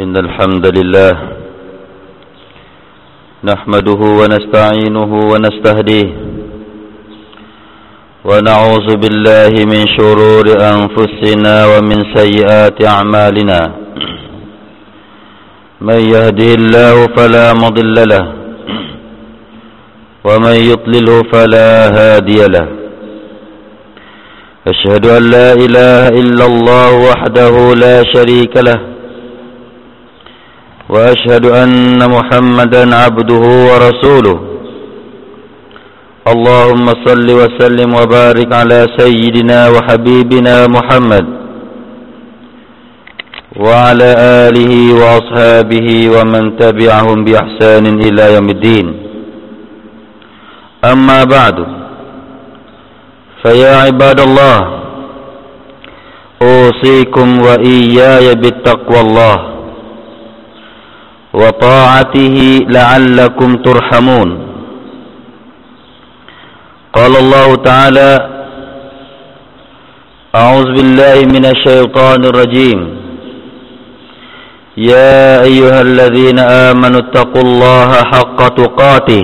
إن الحمد لله نحمده ونستعينه ونستهديه ونعوذ بالله من شرور أنفسنا ومن سيئات أعمالنا. من يهده الله فلا مضل له ومن يضلله فلا هادي له. أشهد أن لا إله إلا الله وحده لا شريك له. وأشهد أن محمدا عبده ورسوله. اللهم صل وسلم وبارك على سيدنا وحبيبنا محمد وعلى آله وأصحابه ومن تبعهم بإحسان إلى يوم الدين. أما بعد فيا عباد الله أوصيكم وإياي بالتقوى الله. وطاعته لعلكم ترحمون قال الله تعالى أعوذ بالله من الشيطان الرجيم يا أيها الذين آمنوا اتقوا الله حق تقاته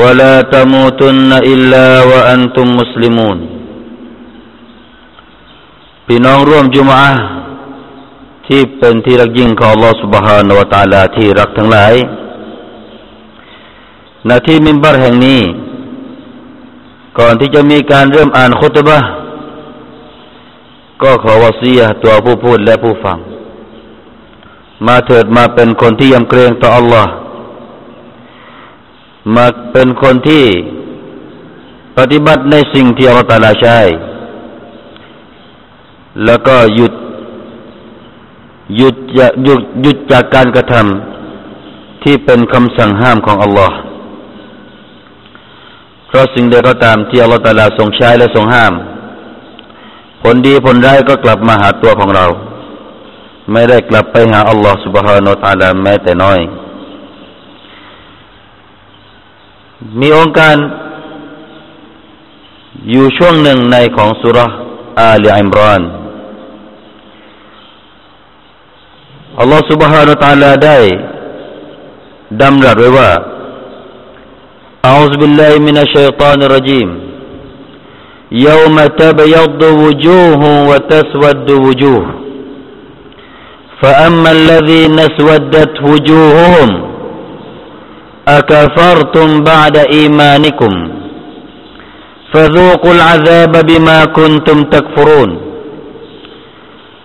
ولا تموتن إلا وأنتم مسلمون พี่น้องร่วมจุมอะ ที่เป็นที่รักยิ่งของ Allah Subhanahu wa Taala ที่รักทั้งหลายณที่มิมบัรแห่งนี้ ก่อนที่จะมีการเริ่มอ่านคุตบะก็ขอวาสียตัวผู้พูดและผู้ฟัง มาเถิดมาเป็นคนที่ยำเกรงต่อ Allah มาเป็นคนที่ปฏิบัติในสิ่งที่อัลลอฮฺตาลาใช้แล้วก็หยุด หยุดหยุดหยุดจากการกระทำที่เป็นคำสั่งห้ามของอัลลอฮ์เพราะสิ่งใดก็ตามที่อัลลอฮฺตาลาทรงใช้และทรงห้าม ผลดีผลร้ายก็กลับมาหาตัวของเรา ไม่ได้กลับไปหาอัลลอฮ์ سبحانه และ تعالى แม้แต่น้อยมีองค์การอยู่ช่วงหนึ่งในของสุรอาลีอิมราน อัลลอฮฺ سبحانه และ تعالى ได้ดำรัสไว้ว่า أعوذ بالله من الشيطان الرجيم يوم تبيض وجوه وتسود وجوه فأما الذين اسودت وجوههم أكفرتم بعد إيمانكم فذوقوا العذاب بما كنتم تكفرون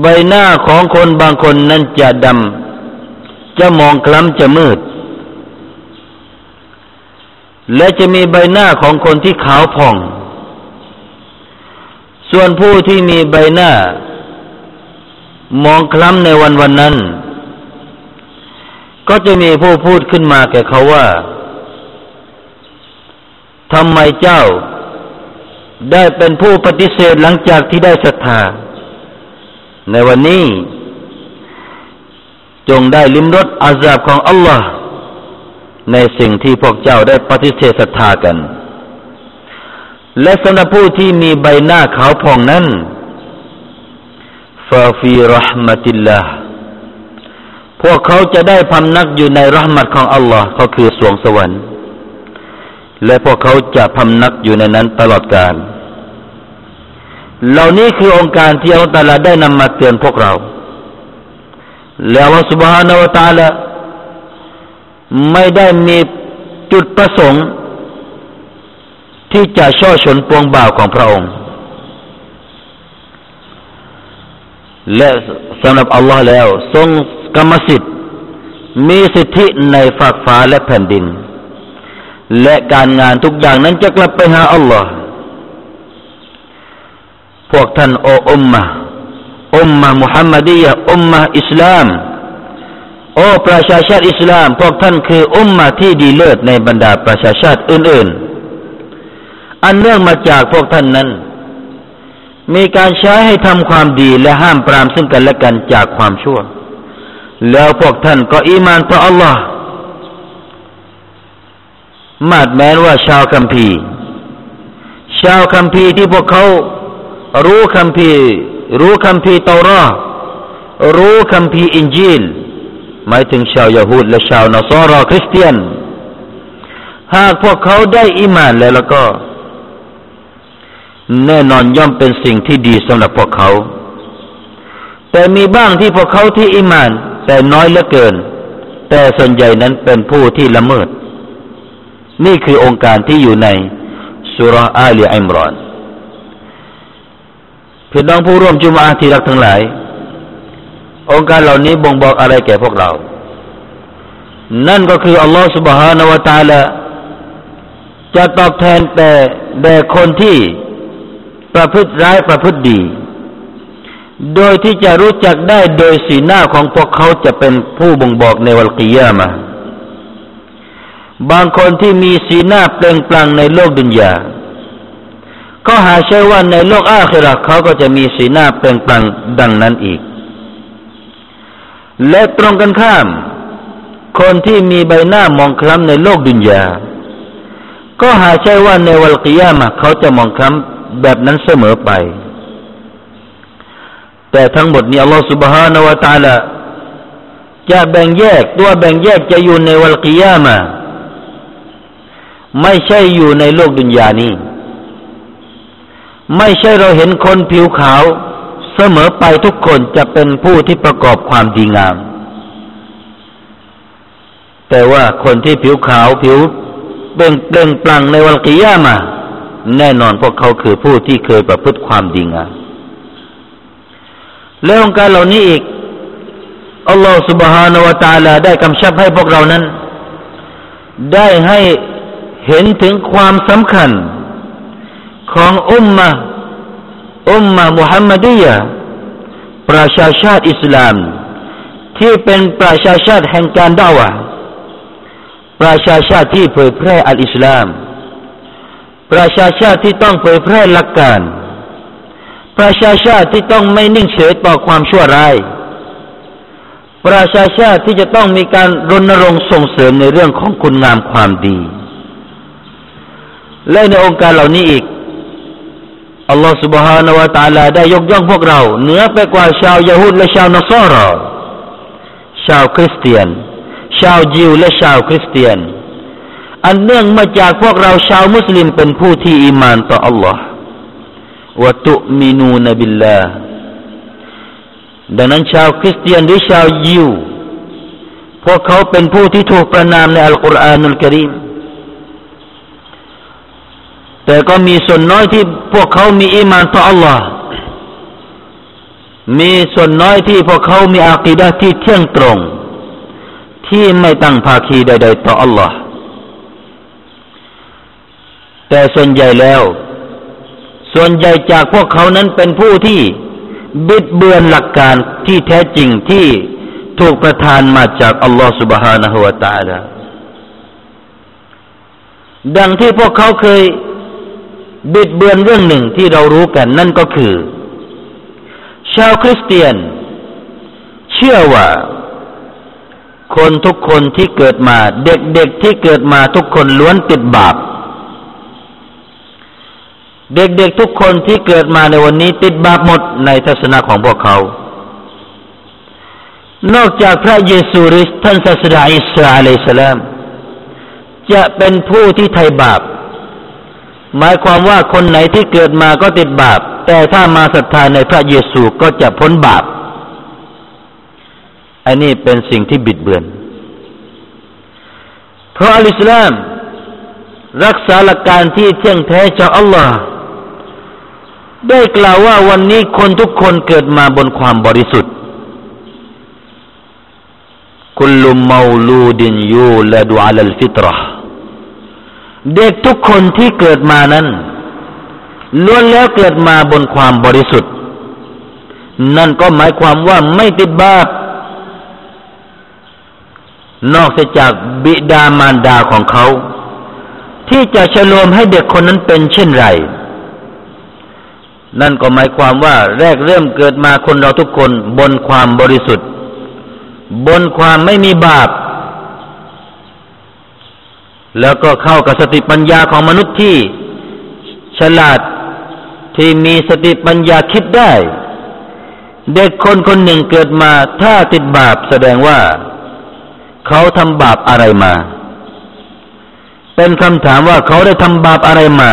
ใบหน้าของคนบางคนนั้นจะดำ จะมองคล้ำจะมืด และจะมีใบหน้าของคนที่ขาวผ่อง ส่วนผู้ที่มีใบหน้า มองคล้ำในวันวันนั้น ก็จะมีผู้พูดขึ้นมาแก่เขาว่าทำไมเจ้า ได้เป็นผู้ปฏิเสธหลังจากที่ได้ศรัทธา ในวันนี้ จงได้ลิมรสอาซาบของอัลลอฮ์ในสิ่งที่พวกเจ้าได้ปฏิเสธศรัทธากัน และสำหรับผู้ที่มีใบหน้าขาวผ่องนั้นฟาฟีรหมติลลาห์พวกเขาจะได้พำนักอยู่ในรหมัดของอัลลอฮ์เขาคือสวงสวรรค์ และพวกเขาจะพำนักอยู่ในนั้นตลอดกาล เหล่านี้คือองค์การที่อัลตัลาได้นำมาเตือนพวกเรา แล้วสุบฮานาวตาละไม่ได้มีจุดประสงค์ ที่จะช่อชนปวงบ่าวของพระองค์ และสำหรับอัลลอฮ์แล้ว ทรงกรรมสิทธิ์ มีสิทธิในฝากฟ้าและแผ่นดิน และการงานทุกอย่างนั้นจะกลับไปหาอัลลอฮ์ พวกท่านโออุมมะอุมมะมุฮัมมัดียะอุมมะอิสลาม โอ้ประชาชาติอิสลาม พวกท่านคืออุมมะที่ดีเลิศในบรรดาประชาชาติอื่น ๆ อันเนื่องมาจากพวกท่านนั้น มีการใช้ให้ทำความดีและห้ามปรามซึ่งกันและกันจากความชั่ว แล้วพวกท่านก็อีมานต่ออัลลอฮ์มาดแม้นว่าชาวคัมภีร์ ชาวคัมภีร์ที่พวกเขา รู้คำพีรู้คำพีเตารอรู้คำพีอินจีลหมายถึงชาวยาฮูดและชาวนอสรอคริสเตียน หากพวกเขาได้อิมานแล้วแล้วก็ แน่นอนย่อมเป็นสิ่งที่ดีสำหรับพวกเขา แต่มีบ้างที่พวกเขาที่อิมาน แต่น้อยเหลือเกิน แต่ส่วนใหญ่นั้นเป็นผู้ที่ละเมิด นี่คือองค์การที่อยู่ในสุรอาลีอิมรอน พี่น้องผู้ร่วมจุมาที่รักทั้งหลาย องค์การเหล่านี้บ่งบอกอะไรแก่พวกเรา นั่นก็คืออัลลอฮฺสุบฮานาวตาละจะตอบแทนแต่แต่คนที่ประพฤติร้ายประพฤติดี โดยที่จะรู้จักได้โดยสีหน้าของพวกเขาจะเป็นผู้บ่งบอกในวันกิยามาบางคนที่มีสีหน้าเปล่งปลั่งในโลกดุนยา ก็หาใช่ว่าในโลกอาคิรักเขาก็จะมีสีหน้าเปล่งปลั่งดังนั้นอีก และตรงกันข้าม คนที่มีใบหน้ามองคล้ำในโลกดุนยา ก็หาใช่ว่าในวันกิยามะเขาจะมองคล้ำแบบนั้นเสมอไป แต่ทั้งหมดนี้อัลลอฮฺสุบฮานาวะตาละจะแบ่งแยกตัวแบ่งแยกจะอยู่ในวันกิยามะไม่ใช่อยู่ในโลกดุนยานี้ ไม่ใช่เราเห็นคนผิวขาว เสมอไปทุกคนจะเป็นผู้ที่ประกอบความดีงาม แต่ว่าคนที่ผิวขาวผิวเบ่งเบ่งปลังในวันกิยามาแน่นอนพวกเขาคือผู้ที่เคยประพฤติความดีงามแล้วองค์การเหล่านี้อีกอัลลอฮฺ سبحانه และ تعالى ได้กำชับให้พวกเรานั้น ได้ให้เห็นถึงความสำคัญ ของอุมมะอุมมะมุฮัมมัดียะประชาชาติอิสลาม ที่เป็นประชาชาติแห่งการดาวะประชาชาติที่เผยแพร่อัลอิสลาม ประชาชาติที่ต้องเผยแพร่หลักการ ประชาชาติที่ต้องไม่นิ่งเฉยต่อความชั่วร้าย ประชาชาติที่จะต้องมีการรณรงค์ส่งเสริมในเรื่องของคุณงามความดี และในองค์การเหล่านี้อีก อัลลอฮฺ سبحانه และ تعالى ได้ยกย่องพวกเราเหนือไปกว่าชาวยาฮูดและชาวนอสรอชาวคริสเตียน ชาวยิวและชาวคริสเตียน อันเนื่องมาจากพวกเราชาวมุสลิมเป็นผู้ที่อิมานต่ออัลลอฮ์วะตุมินูนบิลลาดังนั้นชาวคริสเตียนหรือชาวยิวพวกเขาเป็นผู้ที่ถูกประนามในอัลกุรอานุลกิริม แต่ก็มีส่วนน้อยที่พวกเขามีอิมานต่ออัลลอฮ์มีส่วนน้อยที่พวกเขามีอากีดะที่เที่ยงตรง ที่ไม่ตั้งภาคีใดๆต่ออัลลอฮ์แต่ส่วนใหญ่แล้ว ส่วนใหญ่จากพวกเขานั้นเป็นผู้ที่บิดเบือนหลักการที่แท้จริงที่ถูกประทานมาจากอัลลอฮ์ سبحانه และ تعالى ดังที่พวกเขาเคย บิดเบือนเรื่องหนึ่งที่เรารู้กันนั่นก็คือ ชาวคริสเตียน เชื่อว่า คนทุกคนที่เกิดมา เด็กๆที่เกิดมาทุกคนล้วนติดบาป เด็กๆทุกคนที่เกิดมาในวันนี้ติดบาปหมดในทัศนะของพวกเขา นอกจากพระเยซูริสท่านศาสดาอิสราเอลสลามจะเป็นผู้ที่ไถ่บาป หมายความว่าคนไหนที่เกิดมาก็ติดบาป แต่ถ้ามาศรัทธาในพระเยซูก็จะพ้นบาป อันนี้เป็นสิ่งที่บิดเบือน เพราะอัลอิสลามรักษาหลักการที่เที่ยงแท้จากอัลลอฮ์ได้กล่าวว่าวันนี้คนทุกคนเกิดมาบนความบริสุทธิ์ คุลุมมาลูดินยูละดูอัลฟิตรห์ เด็กทุกคนที่เกิดมานั้นล้วนแล้วเกิดมาบนความบริสุทธิ์ นั่นก็หมายความว่าไม่ติดบาปนอกจากบิดามารดาของเขา ที่จะฉลมให้เด็กคนนั้นเป็นเช่นไร นั่นก็หมายความว่าแรกเริ่มเกิดมาคนเราทุกคนบนความบริสุทธิ์ บนความไม่มีบาป แล้วก็เข้ากับสติปัญญาของมนุษย์ที่ฉลาดที่มีสติปัญญาคิดได้ เด็กคนคนหนึ่งเกิดมาถ้าติดบาปแสดงว่า เขาทำบาปอะไรมา เป็นคำถามว่าเขาได้ทำบาปอะไรมา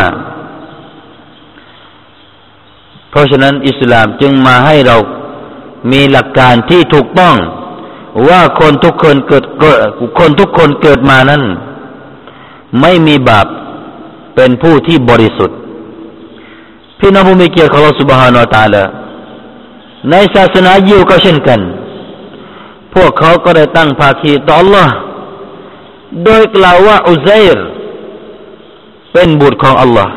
เพราะฉะนั้นอิสลามจึงมาให้เรามีหลักการที่ถูกต้อง ว่าคนทุกคนเกิดคนทุกคนเกิดมานั้น ไม่มีบาปเป็นผู้ที่บริสุทธิ์ พี่น้องผู้มีเกียรติของเราสุบฮานาตาละในศาสนายิวก็เช่นกัน พวกเขาก็ได้ตั้งภาคีต่อ Allah โดยกล่าวว่าอุซัยร์เป็นบุตรของ Allah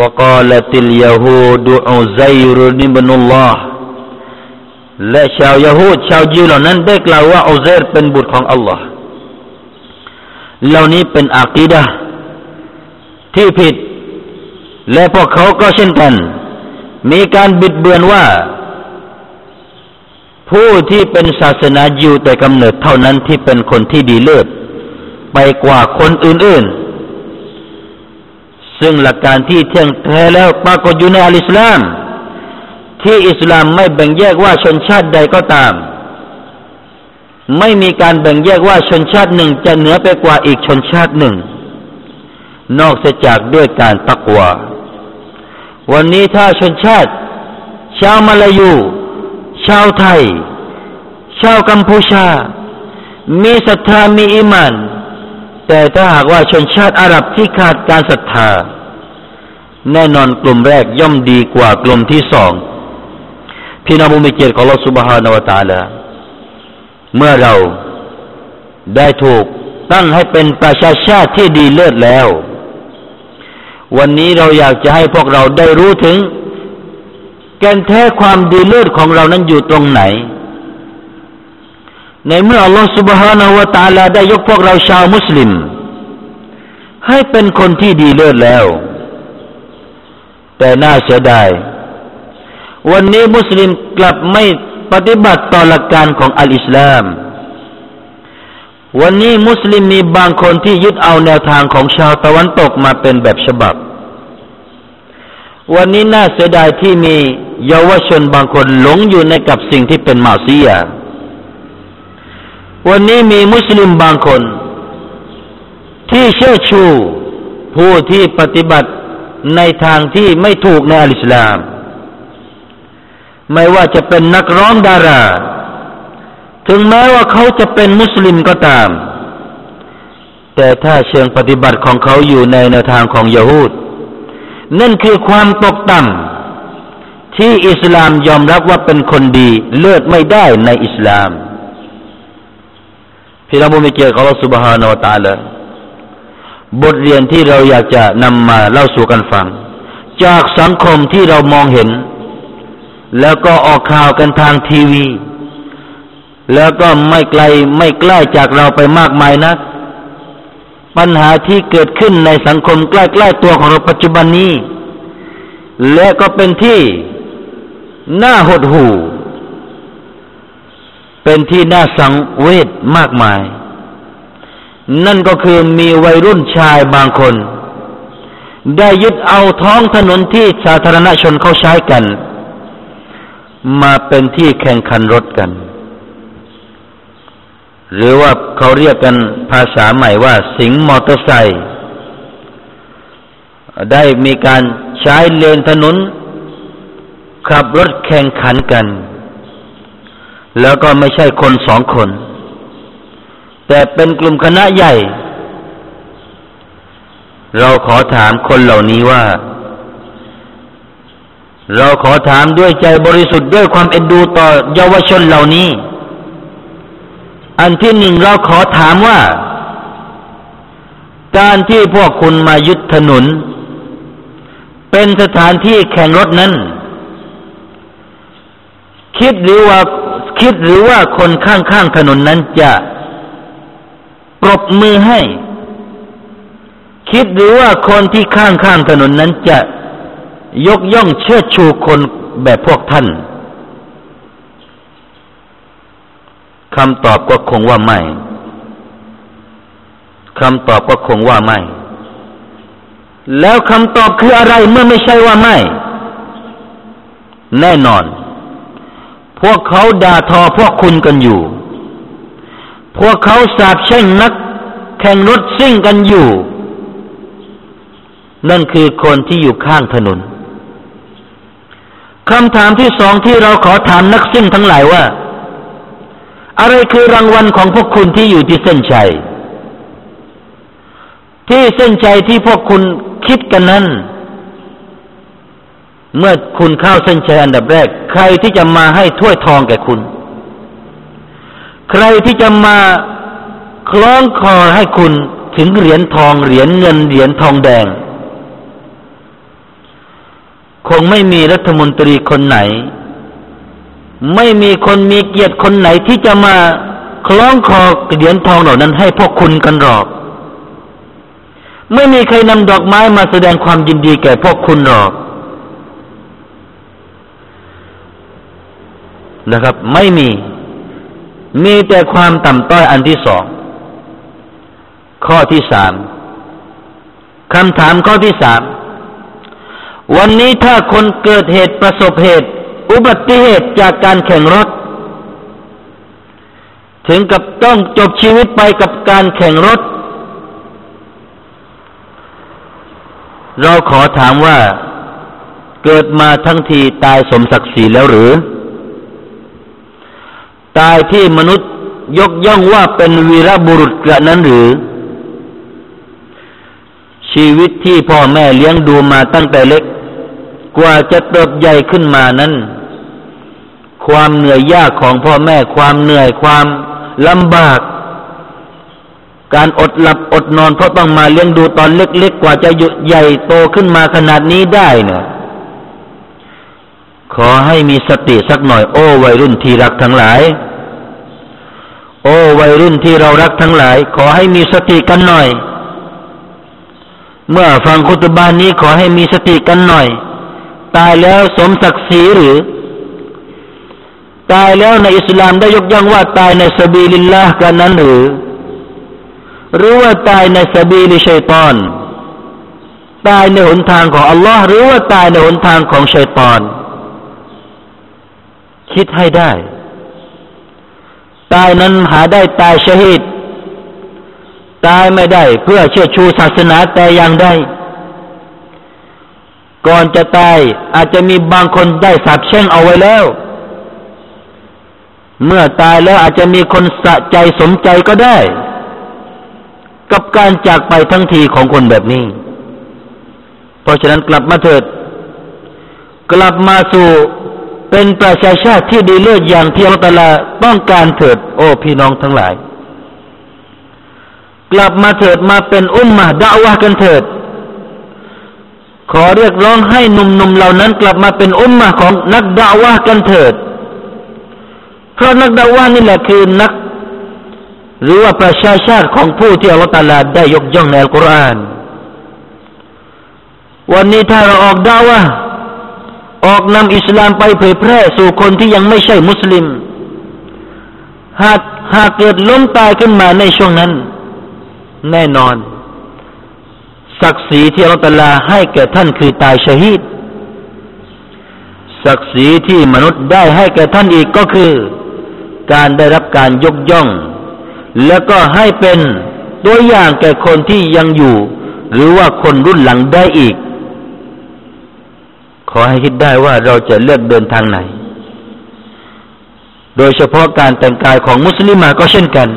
وقالت اليهود عزير ابن الله และชาวยาฮูดชาวยิวเหล่านั้นได้กล่าวว่าอุซัยร์เป็นบุตรของ Allah เหล่านี้เป็นอากีดะที่ผิด และพวกเขาก็เช่นกัน มีการบิดเบือนว่า ผู้ที่เป็นศาสนายิวแต่กำเนิดเท่านั้นที่เป็นคนที่ดีเลิศไปกว่าคนอื่นๆ ซึ่งหลักการที่เที่ยงแท้แล้วปรากฏอยู่ในอัลอิสลาม ที่อิสลามไม่แบ่งแยกว่าชนชาติใดก็ตาม ไม่มีการแบ่งแยกว่าชนชาติหนึ่งจะเหนือไปกว่าอีกชนชาติหนึ่ง นอกจากด้วยการตักวาวันนี้ถ้าชนชาติ ชาวมาลายู ชาวไทย ชาวกัมพูชา มีศรัทธามีอิมาน แต่ถ้าหากว่าชนชาติอาหรับที่ขาดการศรัทธา แน่นอนกลุ่มแรกย่อมดีกว่ากลุ่มที่สอง พี่น้องผู้มีเกียรติของเราสุบฮานาวตาลา เมื่อเราได้ถูกตั้งให้เป็นประชาชาติที่ดีเลิศแล้ว วันนี้เราอยากจะให้พวกเราได้รู้ถึงแกนแท้ความดีเลิศของเรานั้นอยู่ตรงไหน ในเมื่ออัลลอฮฺสุบฮานาวะตาลาได้ยกพวกเราชาวมุสลิม ให้เป็นคนที่ดีเลิศแล้ว แต่น่าเสียดาย วันนี้มุสลิมกลับไม่ ปฏิบัติต่อหลักการของอัลอิสลาม วันนี้มุสลิมมีบางคนที่ยึดเอาแนวทางของชาวตะวันตกมาเป็นแบบฉบับ วันนี้น่าเสียดายที่มีเยาวชนบางคนหลงอยู่ในกับสิ่งที่เป็นมาซียวันนี้มีมุสลิมบางคน ที่เชื่อชูผู้ที่ปฏิบัติในทางที่ไม่ถูกในอัลอิสลาม ไม่ว่าจะเป็นนักร้องดารา ถึงแม้ว่าเขาจะเป็นมุสลิมก็ตาม แต่ถ้าเชิงปฏิบัติของเขาอยู่ในแนวทางของยะฮูดนั่นคือความตกต่ำที่อิสลามยอมรับว่าเป็นคนดีเลิศไม่ได้ในอิสลามพี่น้องผู้มีเกียรติของเราสุบฮานาวตาละบทเรียนที่เราอยากจะนำมาเล่าสู่กันฟัง จากสังคมที่เรามองเห็น แล้วก็ออกข่าวกันทางทีวี แล้วก็ไม่ไกลไม่ใกล้จากเราไปมากมายนัก ปัญหาที่เกิดขึ้นในสังคมใกล้ๆตัวของเราปัจจุบันนี้ และก็เป็นที่น่าหดหู่ เป็นที่น่าสังเวชมากมาย นั่นก็คือมีวัยรุ่นชายบางคน ได้ยึดเอาท้องถนนที่สาธารณชนเขาใช้กัน มาเป็นที่แข่งขันรถกัน หรือว่าเขาเรียกกันภาษาใหม่ว่า สิงมอเตอร์ไซค์ได้มีการใช้เลนถนน ขับรถแข่งขันกัน แล้วก็ไม่ใช่คนสองคน แต่เป็นกลุ่มคณะใหญ่ เราขอถามคนเหล่านี้ว่า เราขอถามด้วยใจบริสุทธิ์ด้วยความเอ็นดูต่อเยาวชนเหล่านี้ อันที่หนึ่งเราขอถามว่า การที่พวกคุณมายึดถนน เป็นสถานที่แข่งรถนั้น คิดหรือว่าคิดหรือว่าคนข้างๆถนนนั้นจะปรบมือให้ คิดหรือว่าคนที่ข้างๆถนนนั้นจะ ยกย่องเชิดชูคนแบบพวกท่านคำตอบก็คงว่าไม่คำตอบก็คงว่าไม่ แล้วคำตอบคืออะไรเมื่อไม่ใช่ว่าไม่ แน่นอน พวกเขาด่าทอพวกคุณกันอยู่ พวกเขาสาบแช่งนัก แข่งรถซิ่งกันอยู่ นั่นคือคนที่อยู่ข้างถนน คำถามที่สองที่เราขอถามนักซิ่งทั้งหลายว่า อะไรคือรางวัลของพวกคุณที่อยู่ที่เส้นชัย ที่เส้นชัยที่พวกคุณคิดกันนั้น เมื่อคุณเข้าเส้นชัยอันดับแรก ใครที่จะมาให้ถ้วยทองแก่คุณ ใครที่จะมาคล้องคอให้คุณถึงเหรียญทองเหรียญเงินเหรียญทองแดง คงไม่มีรัฐมนตรีคนไหน ไม่มีคนมีเกียรติคนไหนที่จะมาคล้องคอเหรียญทองเหล่านั้นให้พวกคุณกันหรอก ไม่มีใครนำดอกไม้มาแสดงความยินดีแก่พวกคุณหรอกนะครับ ไม่มี มีแต่ความต่ำต้อยอันที่สอง ข้อที่สามคำถามข้อที่สาม วันนี้ถ้าคนเกิดเหตุประสบเหตุ อุบัติเหตุจากการแข่งรถ ถึงกับต้องจบชีวิตไปกับการแข่งรถ เราขอถามว่าเกิดมาทั้งทีตายสมศักดิ์ศรีแล้วหรือ ตายที่มนุษย์ยกย่องว่าเป็นวีรบุรุษกระนั้นหรือ ชีวิตที่พ่อแม่เลี้ยงดูมาตั้งแต่เล็ก กว่าจะเติบใหญ่ขึ้นมานั้น ความเหนื่อยยากของพ่อแม่ความเหนื่อยความลำบาก การอดหลับอดนอนเพราะต้องมาเลี้ยงดูตอนเล็กๆกว่าจะหใหญ่โตขึ้นมาขนาดนี้ได้เนี่ยขอให้มีสติสักหน่อยโอ้วัยรุ่นที่รักทั้งหลาย โอ้วัยรุ่นที่เรารักทั้งหลาย ขอให้มีสติกันหน่อย เมื่อฟังคุตบานนี้ขอให้มีสติกันหน่อย ตายแล้วสมศักดิ์ศรีหรือ ตายแล้วในอิสลามได้ยกย่องว่าตายในสบีลิลลาห์กันนั้นหรือ หรือว่าตายในสบีลิชัยตอน ตายในหนทางของอัลลอฮ์หรือว่าตายในหนทางของชัยตอน คิดให้ได้ ตายนั้นหาได้ตายชหิดตายไม่ได้เพื่อเชื่อชูศาสนาแต่อย่างใด ก่อนจะตายอาจจะมีบางคนได้สาบแช่งเอาไว้แล้ว เมื่อตายแล้วอาจจะมีคนสะใจสมใจก็ได้ กับการจากไปทั้งทีของคนแบบนี้ เพราะฉะนั้นกลับมาเถิด กลับมาสู่เป็นประชาชาติที่ดีเลิศอย่างที่อัลตลาต้องการเถิด โอ้พี่น้องทั้งหลาย กลับมาเถิดมาเป็นอุมมะดาวะกันเถิด ขอเรียกร้องให้หนุ่มๆเหล่านั้นกลับมาเป็นอุมมะของนักดาวะกันเถิด เพราะนักดาวะนี่แหละคือนัก หรือว่าประชาชาติของผู้ที่อัลตลาได้ยกย่องในอัลกุรอานวันนี้ถ้าเราออกดาวะออกนำอิสลามไปเผยแพร่สู่คนที่ยังไม่ใช่มุสลิม หากหากเกิดล้มตายขึ้นมาในช่วงนั้น แน่นอน ศักดิ์ศรีที่อัลตลาให้แก่ท่านคือตายชฮีดศักดิ์ศรีที่มนุษย์ได้ให้แก่ท่านอีกก็คือ การได้รับการยกย่อง แล้วก็ให้เป็นตัวอย่างแก่คนที่ยังอยู่ หรือว่าคนรุ่นหลังได้อีก ขอให้คิดได้ว่าเราจะเลือกเดินทางไหน โดยเฉพาะการแต่งกายของมุสลิมาก็เช่นกัน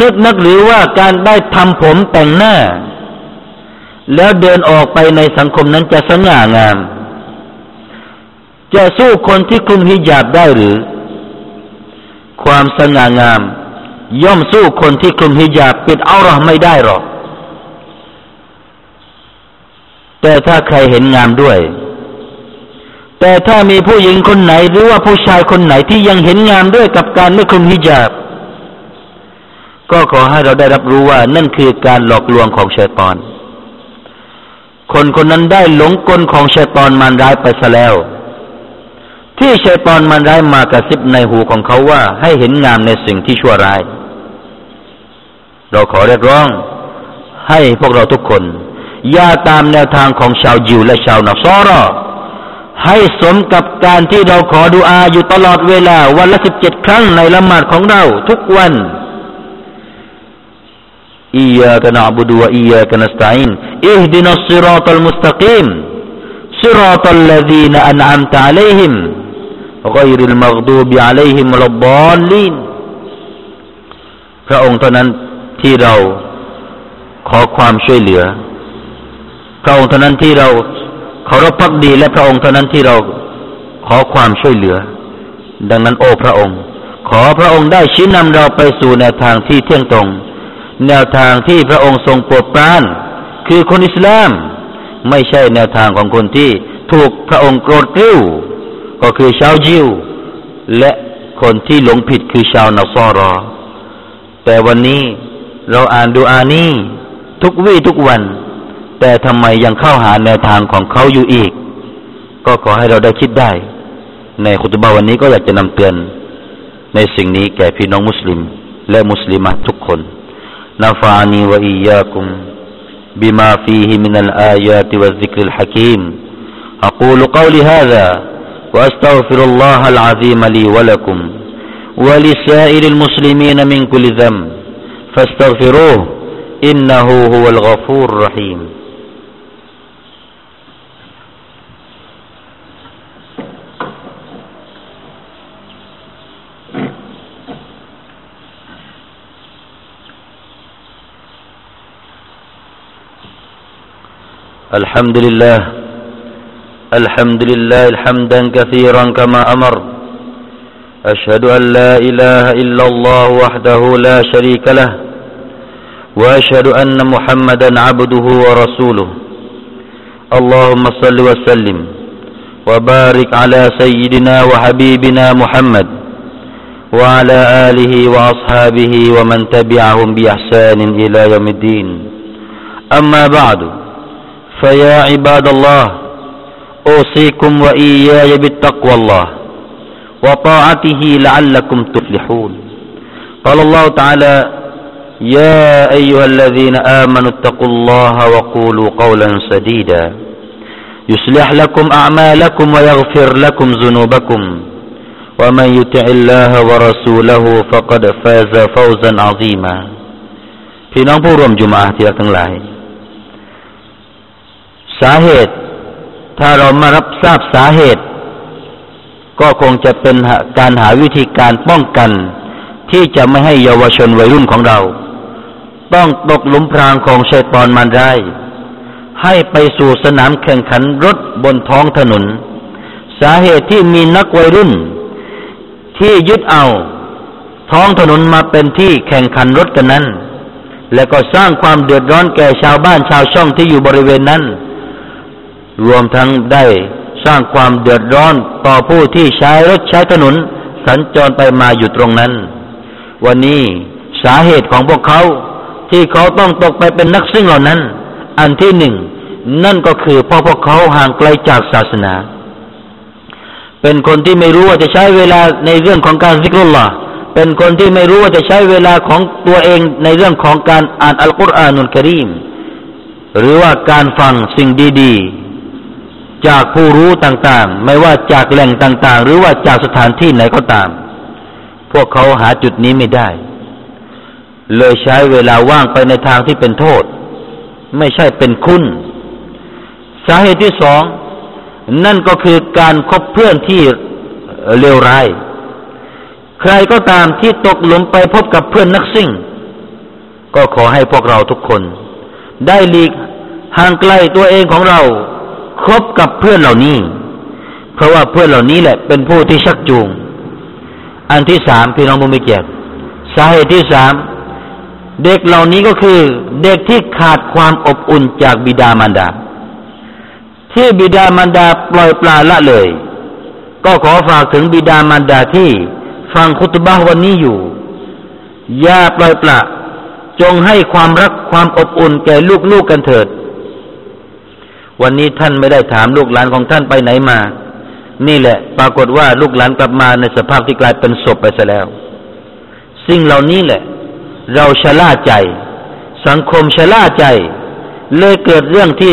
นึกนักหรือว่าการได้ทำผมแต่งหน้า แล้วเดินออกไปในสังคมนั้นจะสง่างาม จะสู้คนที่คลุมฮิญาบได้หรือ ความสง่างาม ย่อมสู้คนที่คลุมฮิญาบปิดเอารอไม่ได้หรอก แต่ถ้าใครเห็นงามด้วย แต่ถ้ามีผู้หญิงคนไหนหรือว่าผู้ชายคนไหนที่ยังเห็นงามด้วยกับการไม่คลุมฮิญาบ ก็ขอให้เราได้รับรู้ว่านั่นคือการหลอกลวงของชัยตอน คนคนนั้นได้หลงกลของชัยตอนมันร้ายไปซะแล้ว ที่ชัยตอนมันร้ายมากระซิบในหูของเขาว่าให้เห็นงามในสิ่งที่ชั่วร้าย เราขอเรียกร้อง ให้พวกเราทุกคนอย่าตามแนวทางของชาวยิวและชาวนักซอรอให้สมกับการที่เราขอดุอาอยู่ตลอดเวลาวันละสิบเจ็ดครั้งในละหมาดของเราทุกวัน อียากันอับดุวอียากันสตัอินอิฮดินัสซิรอตัลมุสตะกีม صراط الذين أنعمت عليهم غير المغضوب عليهم ولا الضالين พระองค์เท่านั้นที่เราขอความช่วยเหลือพระองค์เท่านั้นที่เราเคารพพักดีและพระองค์เท่านั้นที่เราขอความช่วยเหลือ ดังนั้นโอ้พระองค์ ขอพระองค์ได้ชี้นำเราไปสู่แนวทางที่เที่ยงตรง แนวทางที่พระองค์ทรงโปรดปราน คือคนอิสลาม ไม่ใช่แนวทางของคนที่ถูกพระองค์โกรธกริ้ว ก็คือชาวยิว และคนที่หลงผิดคือชาวนาซอรอ แต่วันนี้เราอ่านดูอานี้ทุกวี่ทุกวัน แต่ทำไมยังเข้าหาแนวทางของเขาอยู่อีก ก็ขอให้เราได้คิดได้ ในคุตบาวันนี้ก็อยากจะนำเตือน ในสิ่งนี้แก่พี่น้องมุสลิม และมุสลิมทุกคน نفعني وإياكم بما فيه من الآيات والذكر الحكيم. أقول قولي هذا وأستغفر الله العظيم لي ولكم ولسائر المسلمين من كل ذنب فاستغفروه إنه هو الغفور الرحيم. الحمد لله. الحمد لله حمدا كثيرا كما أمر. أشهد أن لا إله إلا الله وحده لا شريك له. وأشهد أن محمدا عبده ورسوله. اللهم صل وسلم وبارك على سيدنا وحبيبنا محمد وعلى آله وأصحابه ومن تبعهم بإحسان إلى يوم الدين. أما بعد فيا عباد الله أوصيكم وإياي بالتقوى الله وطاعته لعلكم تفلحون قال الله تعالى يا أيها الذين آمنوا اتقوا الله وقولوا قولا سديدا يصلح لكم أعمالكم ويغفر لكم ذنوبكم ومن يطع الله ورسوله فقد فاز فوزا عظيما พี่น้องผู้ร่วมจุมาที่รักทั้งหลาย สาเหตุ ถ้าเรามารับทราบสาเหตุ ก็คงจะเป็นการหาวิธีการป้องกัน ที่จะไม่ให้เยาวชนวัยรุ่นของเรา ต้องตกหลุมพรางของชัยตอนมันได้ ให้ไปสู่สนามแข่งขันรถบนท้องถนน สาเหตุที่มีนักวัยรุ่น ที่ยึดเอาท้องถนนมาเป็นที่แข่งขันรถกันนั้น และก็สร้างความเดือดร้อนแก่ชาวบ้านชาวช่องที่อยู่บริเวณนั้น รวมทั้งได้สร้างความเดือดร้อนต่อผู้ที่ใช้รถใช้ถนน สัญจรไปมาอยู่ตรงนั้น วันนี้สาเหตุของพวกเขาที่เขาต้องตกไปเป็นนักซิ่งเหล่านั้น อันที่หนึ่งนั่นก็คือเพราะพวกเขาห่างไกลจากศาสนา เป็นคนที่ไม่รู้ว่าจะใช้เวลาในเรื่องของการซิกรุลลอฮ์เป็นคนที่ไม่รู้ว่าจะใช้เวลาของตัวเองในเรื่องของการอ่านอัลกุรอานุลกิริมหรือว่าการฟังสิ่งดี จากผู้รู้ต่างๆ ไม่ว่าจากแหล่งต่างๆ หรือว่าจากสถานที่ไหนก็ตาม พวกเขาหาจุดนี้ไม่ได้ เลยใช้เวลาว่างไปในทางที่เป็นโทษ ไม่ใช่เป็นคุณ สาเหตุที่สองนั่นก็คือการคบเพื่อนที่เลวร้าย ใครก็ตามที่ตกหลุมไปพบกับเพื่อนนักซิ่ง ก็ขอให้พวกเราทุกคน ได้หลีกห่างไกลตัวเองของเรา คบกับเพื่อนเหล่านี้ เพราะว่าเพื่อนเหล่านี้แหละ เป็นผู้ที่ชักจูง อันที่สามพี่น้องบุญมีเกียรติสาเหตุที่สามเด็กเหล่านี้ก็คือเด็กที่ขาดความอบอุ่นจากบิดามารดา ที่บิดามารดาปล่อยปลาละเลย ก็ขอฝากถึงบิดามารดาที่ฟังคุตบะวันนี้อยู่ อย่าปล่อยปละจงให้ความรักความอบอุ่นแก่ลูกๆกันเถิด วันนี้ท่านไม่ได้ถามลูกหลานของท่านไปไหนมา นี่แหละ ปรากฏว่าลูกหลานกลับมาในสภาพที่กลายเป็นศพไปซะแล้ว สิ่งเหล่านี้แหละ เราชะล่าใจ สังคมชะล่าใจ เลยเกิดเรื่องที่